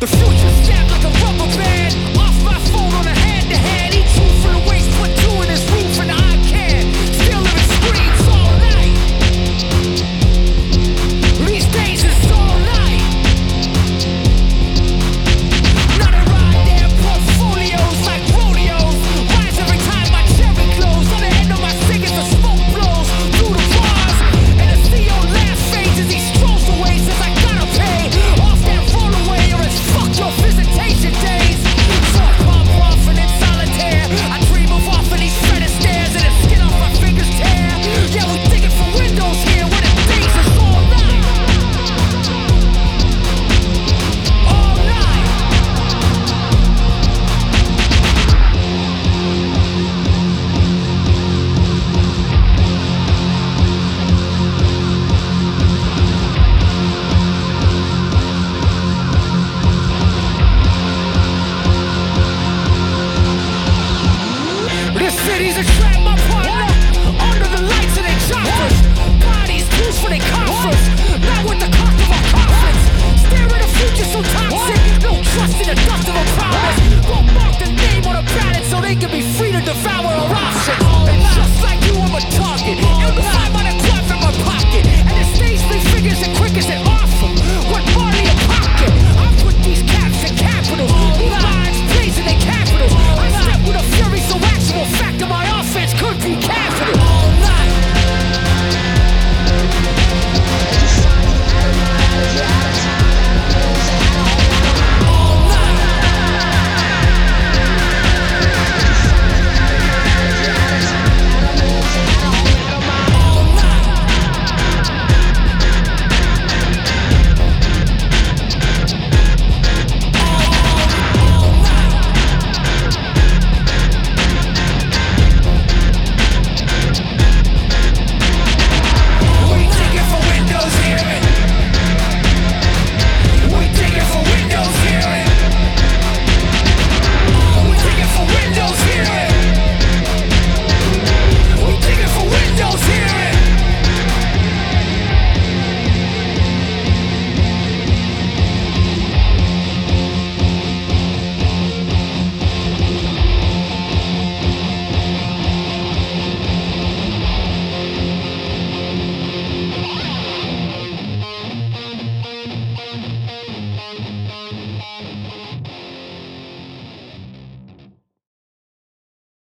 The future's He's a can't